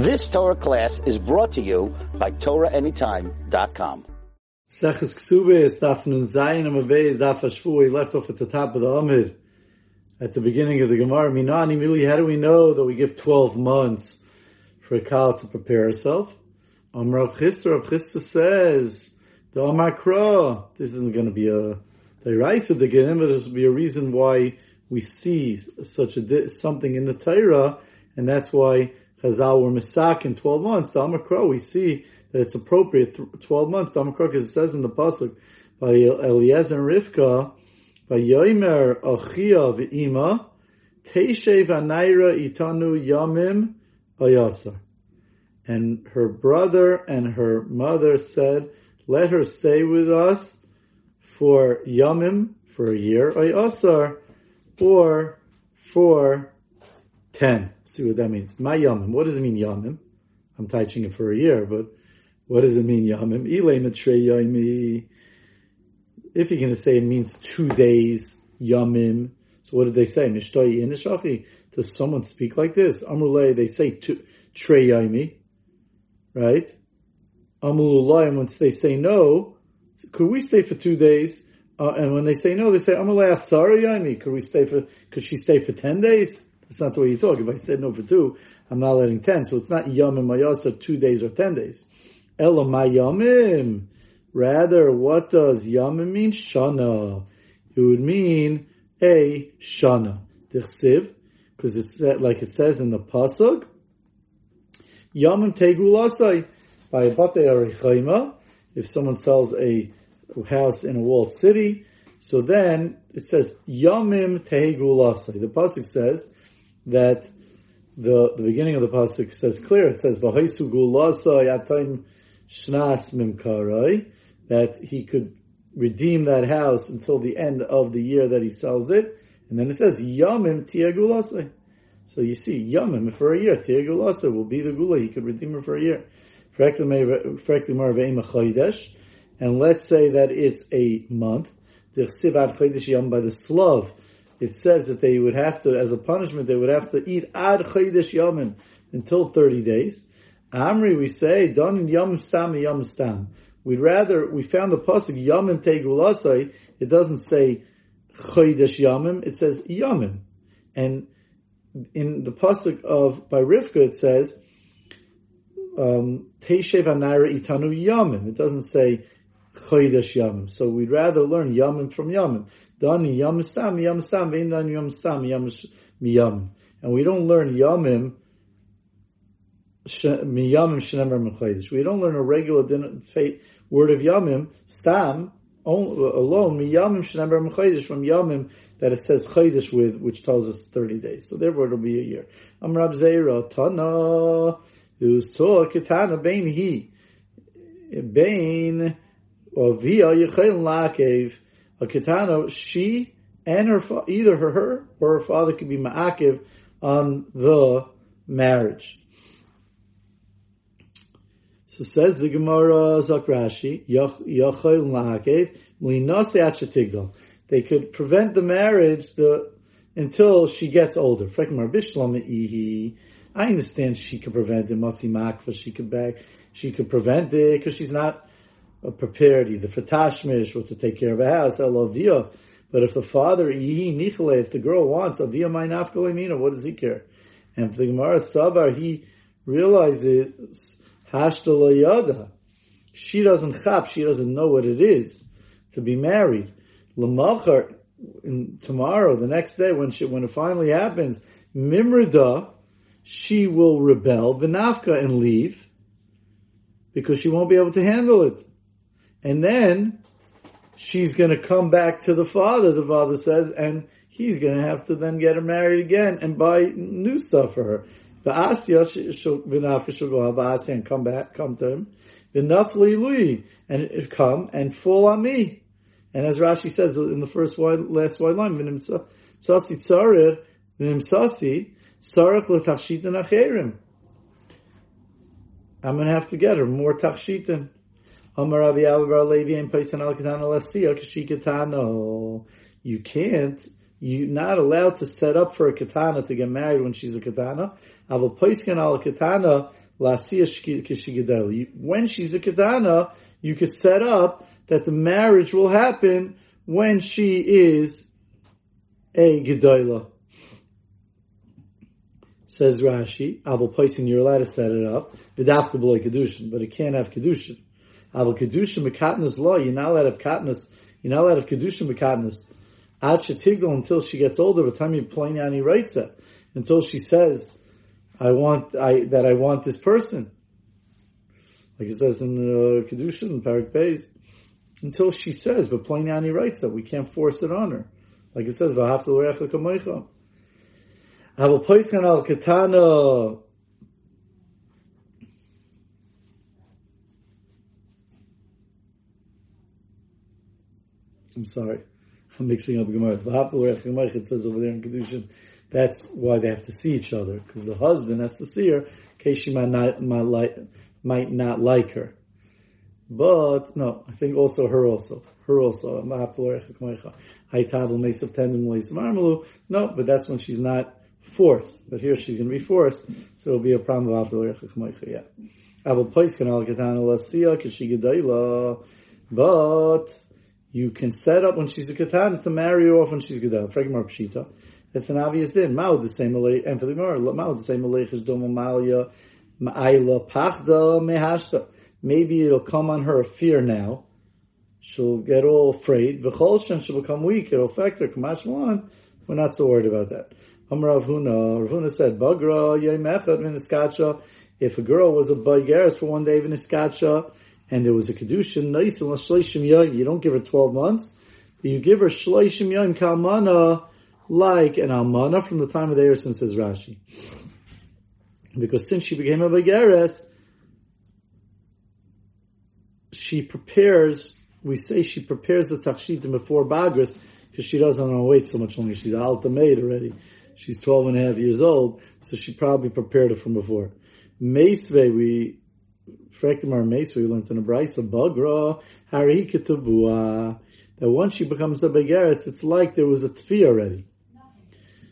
This Torah class is brought to you by TorahAnytime.com. Seches Ksube is is. He left off at the top of the Amid at the beginning of the Gemara. Minani Mili, how do we know that we give 12 months for a Kal to prepare herself? Rav Chisda says, the Amakra, this isn't going to be a the Genim, but there's be a reason why we see such a something in the Torah, and that's why Chazal were misak in 12 months. The we see that it's appropriate 12 months. The because it says in the Pasuk, by Eliezer and Rivka, by Yoimer Achia v'ima, Teishev Anaira Itanu Yamim Ayasa. And her brother and her mother said, let her stay with us for Yamim, for a year, Ayasar, or for 10. See what that means. My Yamim. What does it mean Yamim? I'm teaching it for a year, but what does it mean Yamim? Matre Yami. If you're going to say it means two days, Yamim. So what did they say? Mishtoi Inishachi. Does someone speak like this? Amrulay, they say two, Trey Yami. Right? Amululay, and once they say no, could we stay for two days? Uh, and when they say no, they say, Amalei Asara Yami. Could we stay for, could she stay for 10 days? That's not the way you talk. If I said no for two, I'm not letting 10. So it's not Yamim Mayasa, two days or 10 days. Ela. Rather, what does Yamim mean? Shana. It would mean a Shana. Dichsiv. Because it's like it says in the Pasuk. Yamim Tegulasai. By Bate Arichaima. If someone sells a house in a walled city, so then it says Yamim Tehegulasai. The pasuk says that the the beginning of the pasuk says clear. It says V'haisu Gulasai Atayim Shnas Mimkarai that he could redeem that house until the end of the year that he sells it, and then it says Yamim Tehegulasai. So you see, Yamim for a year, Tehegulasai will be the gula. He could redeem her for a year. And let's say that it's a month. The Sivat Chodesh Yom by the Slav. It says that they would have to, as a punishment, they would have to eat Ad Chodesh Yomim until 30 days. Amri, we say, Don Yom Stam Yom Stam. We'd rather, we found the pasuk Yomim Tegulasai. It doesn't say Chodesh Yomim, it says Yomim. And in the pasuk of, by Rivka, it says, um, Teishev Itanu Yomim. It doesn't say Chodesh Yamim. So we'd rather learn Yamim from Yamim. Dani Yam Stam, Yam Stam, Vein Dan Yam Stam, Yam Miyamim. And we don't learn Yamim Miyamim Shenemar Mechodesh. We don't learn a regular word of Yamim, Stam, alone, Miyamim Shenemar Mechodesh, from Yamim that it says Chodesh with, which tells us 30 days. So therefore it'll be a year. Amrab Zera, Tana, who's Torah, Ketana, Bain He, Bain, or Yechel Lakev, a Ketana, she and her, either her, or her father could be Ma'akiv on the marriage. So says the Gemara Zakrashi, Achatigdal. They could prevent the marriage the, until she gets older. I understand she could prevent it, Matzi Makva, she could beg, she could prevent it because she's not prepared either for tashmish or to take care of a house, elovia. But if the father, if the girl wants, avia my nafkalemina, what does he care? And if the Gemara Sabar, he realizes, hashtalayada, she doesn't chap, she doesn't know what it is to be married. Lamachar, tomorrow, the next day, when she, when it finally happens, mimrida, she will rebel, vinafka, and leave, because she won't be able to handle it. And then she's going to come back to the father, the father says, and he's going to have to then get her married again and buy new stuff for her. The Asya she'll go out, and come back, come to him. The Lui, and come and fall on me. And as Rashi says in the first last wide line, Vinim Sasi Tzarech, Vinim Sasi, Tzarech L'Tachshitan Acherim. I'm going to have to get her more Tachshitan. You can't. You're not allowed to set up for a katana to get married when she's a katana. Aval al When she's a katana, you could set up that the marriage will happen when she is a gedola. Says Rashi, Abel Paisin, you're allowed to set it up. But it can't have Kedushin. Abel Kedushin Mekatnas law, you're not allowed to have Katnas, you're not allowed to have Kedushin Mekatnas. Ad Shetigdal until she gets older, by the time you play Nani writes it, until she says, I want, I, that I want this person. Like it says in uh, Kedushin, Parak Beis, until she says, but plain Nani writes that we can't force it on her. Like it says, V'hafta l'recha kamoicha. Havel poiskan al katana. I'm sorry. I'm mixing up Gemara. V'hafta l'recha kamoicha, it says over there in Kedushin. That's why they have to see each other, because the husband has to see her, in case she might not, might, like, might not like her. But, no, I think also her also. Her also. No, but that's when she's not forced. But here she's going to be forced, so it'll be a problem of yeah. But you can set up when she's a katana to marry her off when she's gedel. Fregmar pshita. It's an obvious din. Mao the same malay and for the Mao the same malay is doma malya ma'ayla pachda mehashta maybe it'll come on her fear now. She'll get all afraid. V'chol she'll become weak. It'll affect her. Kamash. We're not so worried about that. Amr Ravuna. Ravuna said, Bagra yem echad min If a girl was a baygeres for one day iskacha, and there was a kedushin, nice and shleishim yom, you don't give her 12 months, but you give her shleishim yom kalmana, like an almana from the time of the Erison, says Rashi. Because since she became a baygeres, she prepares, we say she prepares the tafshitim before Bagras, because she doesn't want to wait so much longer. She's alta maid already. She's 12 and a half years old, so she probably prepared it from before. Meisve, we, Frektimar Meisve, we learned in a Brisa, Bagra, Harikatavua, that once she becomes a Begeretz, it's like there was a Tfi already.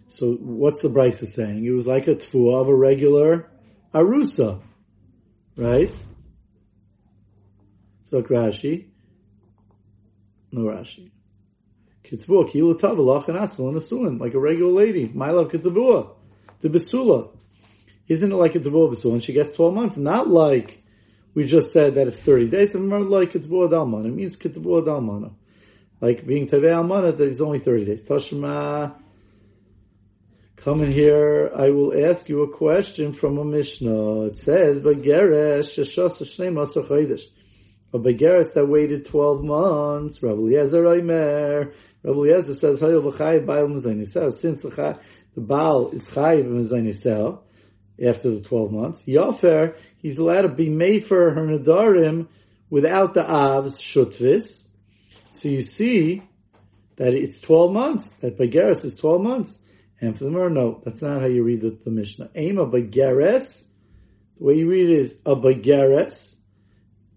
So what's the Brisa saying? It was like a Tfuah of a regular Arusa, right? So Rashi. No Rashi. Kitzvua, kilu tavalach and asal and like a regular lady. My love kitzvua. The besula. Isn't it like a tavua besula and she gets 12 months? Not like we just said that it's 30 days. And more like it's dalmana. It means kitzvua dalmana. Like being tevei almana, that is only 30 days. Tashma. Come in here, I will ask you a question from a Mishnah. It says, Bageresh, Shashas Shnei Masach a Begaris that waited 12 months, Rabbi Eliezer Oimer, Rabbi Eliezer says, Hayel v'chayiv ba'al since the, Baal is chayiv mezaynisel, after the 12 months, Yofer, he's allowed to be made for her nadarim without the avs shutvis. So you see that it's 12 months, that Begaris is 12 months. And for the Mer, no, that's not how you read the, the Mishnah. Aim a Begaris, the way you read it is a Begaris,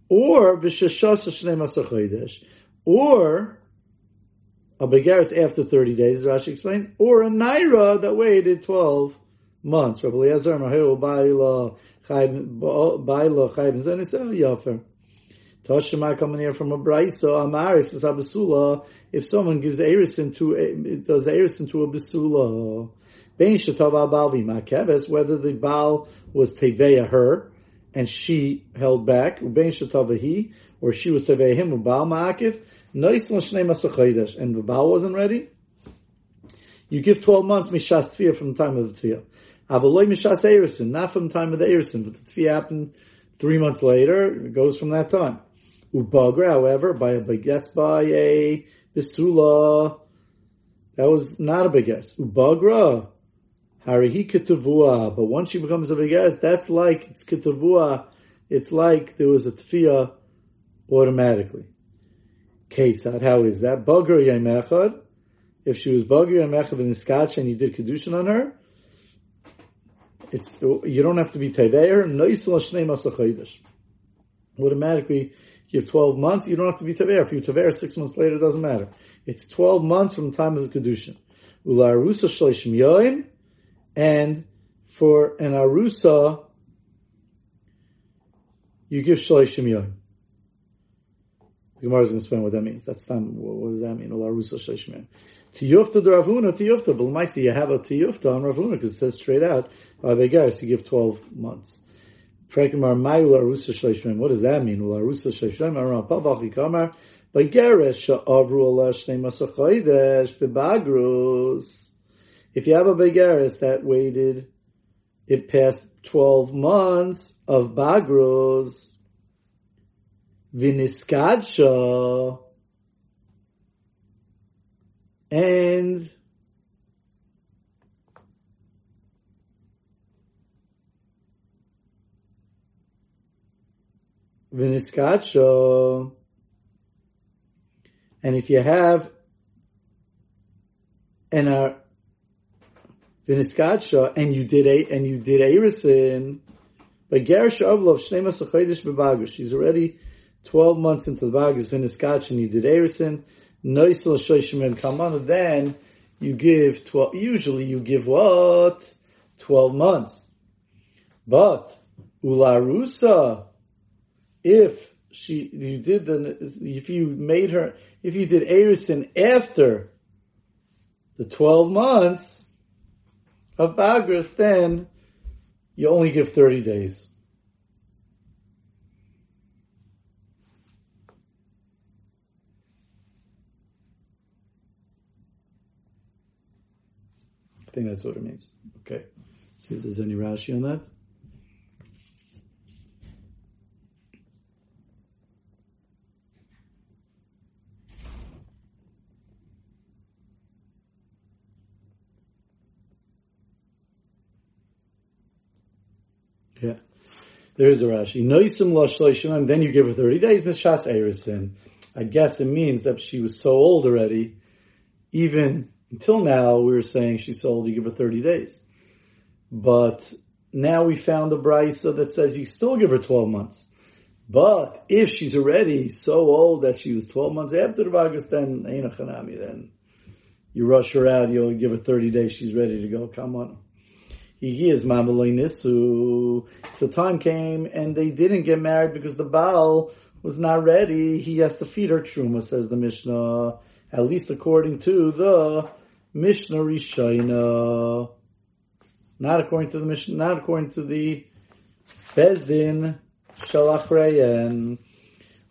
or v'shashas shnei masachodesh, or a begaris after 30 days, as Rashi explains, or a naira that waited 12 months. Rabbi Eliezer Maheu Baila Baila Chayim Zenisel Yafer. Toshima coming here from a brayso Amaris is Abasula. If someone gives Erison to does Erison to a Basula, Bein Shatav Balvi Makeves, whether the Baal was Teveya her, and she held back, ubein shetavahi, or she was tevehim, ubal ma'akif, nois l'shnei masachodesh, and the Baal wasn't ready, you give 12 months mishas tfiyah from the time of the tfiyah. Avaloi mishas erison, not from the time of the erison, but the tfiyah happened three months later, it goes from that time. Ubagra, however, by a bagetz by a bisula, that was not a bagetz. Ubagra, Harihi ketavua, but once she becomes a begeres, that's like it's ketavua. It's like there was a tefiyah automatically. Ketzad, how is that? Bagar yemechad. If she was bagar yemechad in iskach and you did kedushin on her, it's you don't have to be teveir. Noisel shnei masachodesh. Automatically, you have twelve months. You don't have to be teveir. If you teveir six months later, it doesn't matter. It's twelve months from the time of the kedushin. Ularusa shloishim yoim and for an arusa, you give shloishim yom. The Gemara is going to explain what that means. That's time. what, what does that mean? Olarusa shloishim yom. Tiyufta the Ravuna, tiyufta. But Lamaisi, you have a tiyufta on Ravuna because it says straight out, by Avegaris, to give 12 months. Frekimar Mayu Larusa Shleishmim. What does that mean? Larusa Shleishmim. Aram Pavachi Kamar. Begeresh Avru Allah Shnei Masachoidesh Bebagrus. If you have a Begeres that waited, it passed 12 months of Bagrus. Viniskadsha. And Viniskacho. And if you have an uh, Viniskacho and you did a and you did Arison, but Gerish Avlov Shnemas Achaydish Bebagus, she's already twelve months into the Bagus Viniskacho and you did Arison, Noisel Shoishim and Kamana, then you give twelve usually you give what? Twelve months. But Ularusa if she you did the if you made her if you did Arison after the twelve months of Bagras, then you only give thirty days. I think that's what it means. Okay. See if there's any Rashi on that. Yeah. There is a Rashi. Noisim and then you give her 30 days, mishas erisin. I guess it means that she was so old already, even until now we were saying she's so old, you give her 30 days. But now we found a brisa that says you still give her 12 months. But if she's already so old that she was 12 months after the Bagas, then ain't a then you rush her out, you'll give her 30 days, she's ready to go, come on. He is Nisu. The time came and they didn't get married because the Baal was not ready. He has to feed her truma, says the Mishnah. At least according to the Mishnah Rishayna. Not according to the Mishnah, not according to the Bezdin Shalachreyen.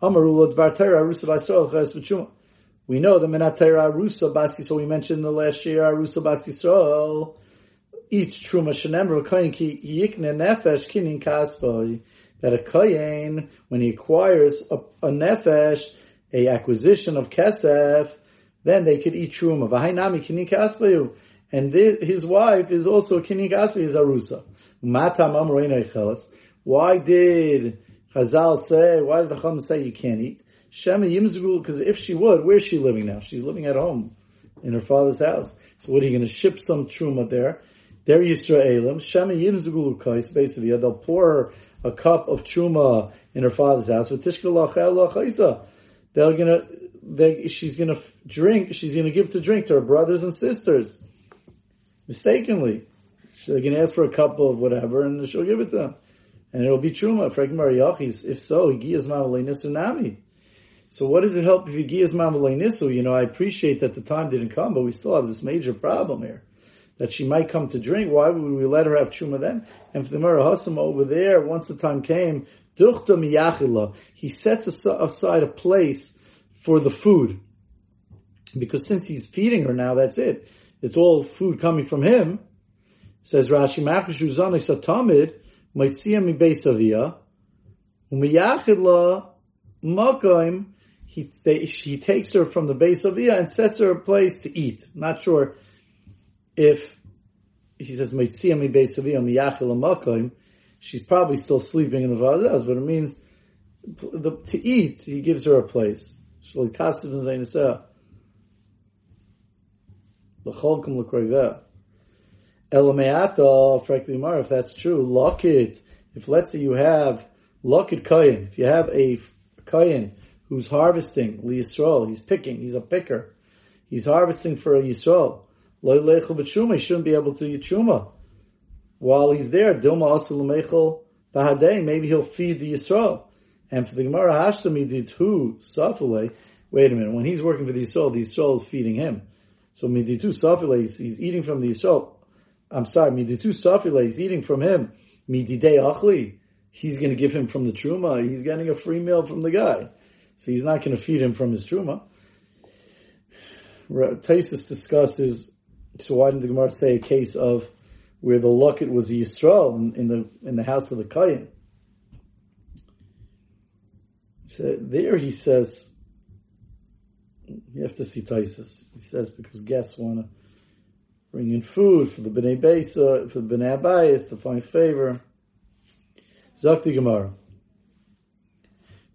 Amarullah Dvar Torah Arusa Basol Ches B'Truma. We know the Menat Torah Arusa so we mentioned the last year Arusa Yisrael each truma shenemru koyin ki yikne nefesh kinin kasboy that a koyin when he acquires a, a nefesh a acquisition of kesef then they could eat truma v'hainami kinin kasboy and this, his wife is also kinin kasboy is arusa. Matam amroina why did Chazal say why did the Chum say you can't eat? Shema Yimzgul because if she would where's she living now? She's living at home in her father's house. So what are you going to ship some truma there? They're Yisraelim. Shema Yimzugulu Kais, basically, they'll pour a cup of truma in her father's house. They're gonna, they, she's gonna drink, she's gonna give to drink to her brothers and sisters. Mistakenly. They're gonna ask for a cup of whatever and she'll give it to them. And it'll be truma. If so, Giyaz Mamalei So what does it help if you Giyaz Mamalei You know, I appreciate that the time didn't come, but we still have this major problem here that she might come to drink, why would we let her have chuma then? And for the Mara Hasam over there, once the time came, he sets aside a place for the food. Because since he's feeding her now, that's it. It's all food coming from him. Says Rashi, Satamid, might see him in Beisavia, Umiyachidla Makoim, he, he takes her from the base of Iya and sets her a place to eat. Not sure if he says Mitsia mi bashila macoim. she's probably still sleeping in the house, but it means the, to eat, he gives her a place. The Elameata, frankly, if that's true, lock it. If let's say you have lock it kayin, if you have a kayin who's harvesting Yisrael, he's picking, he's a picker, he's harvesting for a Yisrael. Lo lechel he shouldn't be able to eat truma. While he's there, Dilma asul bahadei, maybe he'll feed the Yisrael. And for the Gemara, Hashtami did who Safale, wait a minute, when he's working for the Yisrael, the Yisrael is feeding him. So Miditu Safale, he's, he's eating from the Yisrael. I'm sorry, Miditu Safale, he's eating from him. Mididei Achli, he's going to give him from the Truma, he's getting a free meal from the guy. So he's not going to feed him from his Truma. Taisus discusses, so why didn't the Gemara say a case of where the locket was Yisrael in, in the in the house of the Kayan? So there he says, you have to see Taisus. He says because guests want to bring in food for the Bnei Beisa, for the Bnei Abayis to find favor. Zakti Gemara.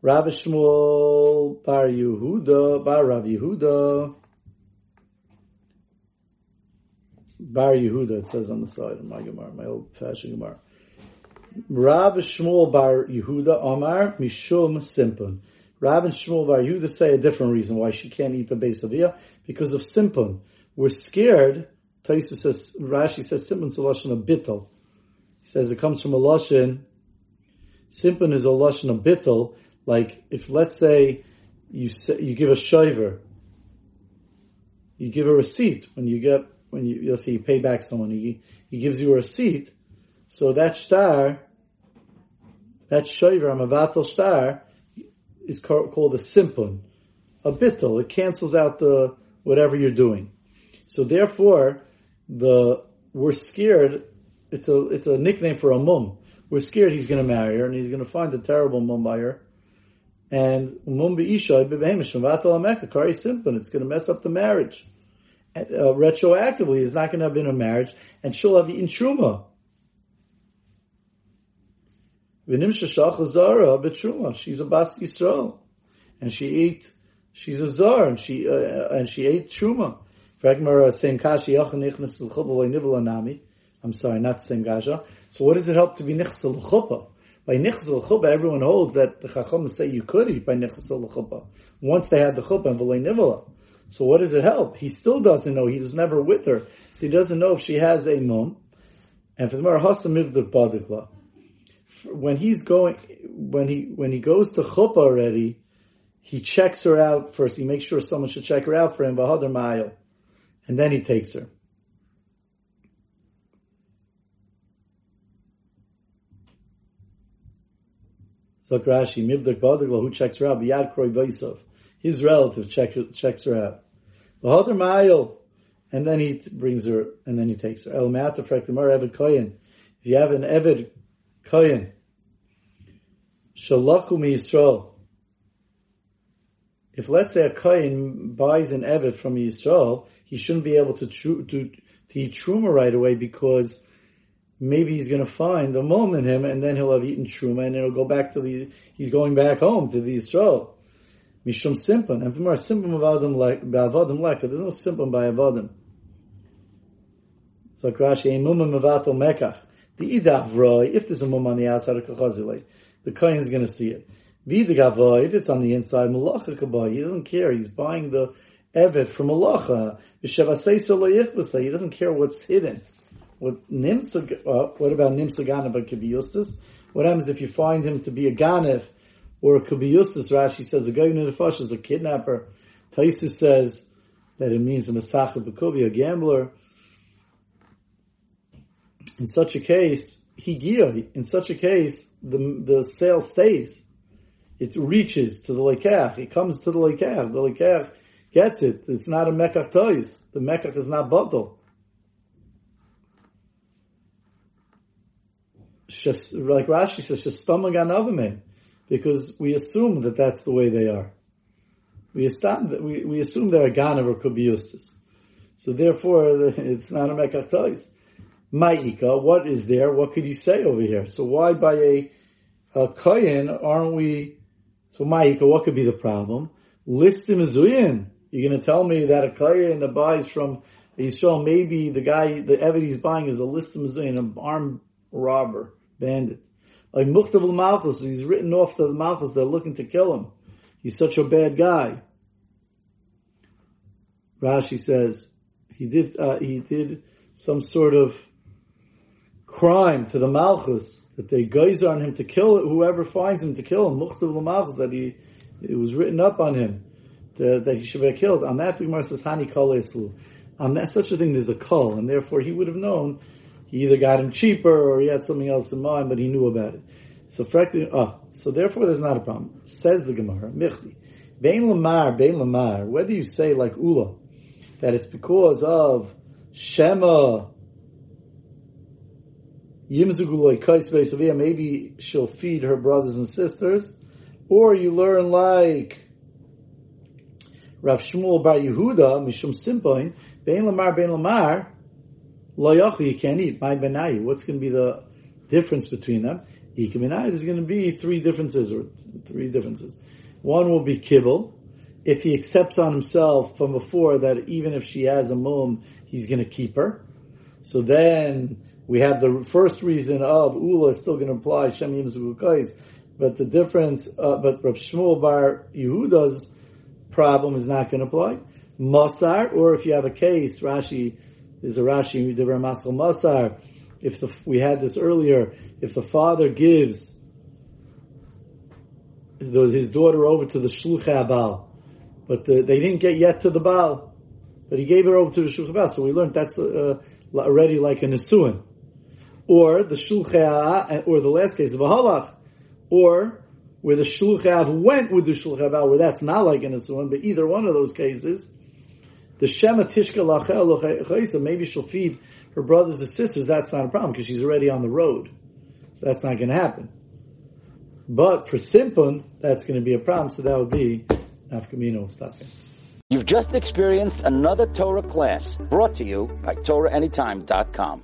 Rabbi Shmuel Bar Yehuda, Bar Rav Yehuda, Bar Yehuda, it says on the side of my Gemara, my old fashioned Gemara. Rav Shmuel Bar Yehuda Omar Mishum Simpon. Rav and Shmuel Bar Yehuda say a different reason why she can't eat of Iyah, because of Simpon. We're scared, Taisa says, Rashi says Simpon's a Lashon of Bittel. He says it comes from a Lashon, Simpon is a Lashon of Bittel, like if let's say you say, you give a shiver, you give a receipt when you get when you, you'll see, you pay back someone, he, he gives you a receipt, so that star, that shoiver, a star, is called a simpon, a bittel. It cancels out the, whatever you're doing. So therefore, the, we're scared, it's a, it's a nickname for a mum. We're scared he's going to marry her and he's going to find a terrible mum by her. And mum be'isha, be'behemish, vatal kari simpon. It's going to mess up the marriage uh, retroactively is not going to have been a marriage, and she'll have eaten truma. She's a bas Yisrael, and she ate. She's a zar, and she uh, and she ate truma. same kashi I'm sorry, not same gasha. So what does it help to be nichsel chuppah? By nichsel chuppah, everyone holds that the chacham say you could eat by nichsel chuppah once they had the chuppah and v'lei. So what does it help? He still doesn't know. He was never with her. So he doesn't know if she has a mum. And for the Mara Hasamiv the Badikla. When he's going, when he, when he goes to Chuppah already, he checks her out first. He makes sure someone should check her out for him, Bahadr Ma'il. And then he takes her. So Rashi, Mivdak Badikla, who checks her out? Biyad Kroy Vaisov his relative check, checks her out. V'hodr ma'ayil, and then he brings her, and then he takes her. El me'ata frektamar eved koyin. If you have an eved koyin, shalachu Yisrael, if let's say a koyin buys an eved from Yisrael, he shouldn't be able to, to, to eat truma right away because maybe he's going to find the mom in him, and then he'll have eaten truma, and it'll go back to the. He's going back home to the Yisrael. Mishum Simpan, and from our Simpan Avadim like Ba'avadim like there's no Simpan by Avadim. So Rashi, Mumma Mavato Mekach. The Idav if there's a mum on the outside of Kachazile, the Kohen is going to see it. Vidagavoy, if it's on the inside, Malacha Kaboy, he doesn't care, he's buying the Evet from Malacha. He doesn't care what's hidden. What Nimsa, uh, what about Nimsa Ganav by What happens if you find him to be a Ganav or be Yusuf. Rashi says in the is a kidnapper. Taisus says that it means a Masachet, but could a gambler. In such a case, Higia, in such a case, the, the sale stays. It reaches to the Lekach. It comes to the Lekach. The Lekach gets it. It's not a Mekach Toys. The Mekach is not Batal. Like Rashi says, Anavimim because we assume that that's the way they are. We assume that we, we assume they're a Ganav or could be Eustace. So therefore, it's not a Mekach Ma'ika, what is there? What could you say over here? So why by a, a Kayan aren't we, so Ma'ika, what could be the problem? List him Zuyin. You're going to tell me that a Kayan that buys from Yisrael, maybe the guy, the Eved he's buying is a list of Zuyin, an armed robber, bandit. Like Mukhtav Malchus, he's written off to the Malchus, they're looking to kill him. He's such a bad guy. Rashi says he did uh, he did some sort of crime to the Malchus, that they guys on him to kill whoever finds him to kill him. Muchtav l'malchus that he it was written up on him to, that he should be killed. On that, Gemara says Hani kol eslu. On that such a thing, there's a call, and therefore he would have known. He either got him cheaper or he had something else in mind, but he knew about it. So, frankly, ah, so therefore there's not a problem. Says the Gemara, Michti. Bein lamar, bein lamar, whether you say like Ula, that it's because of Shema, maybe she'll feed her brothers and sisters, or you learn like Rav Shmuel Bar Yehuda, Mishum Simpoin, Bein Lamar, Bein Lamar, Lo you can't eat, my benayu. What's going to be the difference between them? There's going to be three differences, or three differences. One will be kibble. If he accepts on himself from before that even if she has a mum, he's going to keep her. So then we have the first reason of Ula is still going to apply Shem Yim but the difference, uh, but Rav Shmuel Bar Yehuda's problem is not going to apply. Masar, or if you have a case, Rashi, is a Rashi, Divra Masal Masar, if the, we had this earlier, if the father gives the, his daughter over to the shluchah Baal, but the, they didn't get yet to the Baal, but he gave her over to the shluchah Baal, so we learned that's uh, already like a Nisuin. Or the shluchah, or the last case of a halach, or where the shluchah went with the Baal, where that's not like a Nisuin, but either one of those cases, the Shema Tishka Lachel maybe she'll feed her brothers and sisters, that's not a problem because she's already on the road. So that's not going to happen. But for Simpon, that's going to be a problem, so that would be Nafkamino stuffing. You've just experienced another Torah class brought to you by TorahAnytime.com.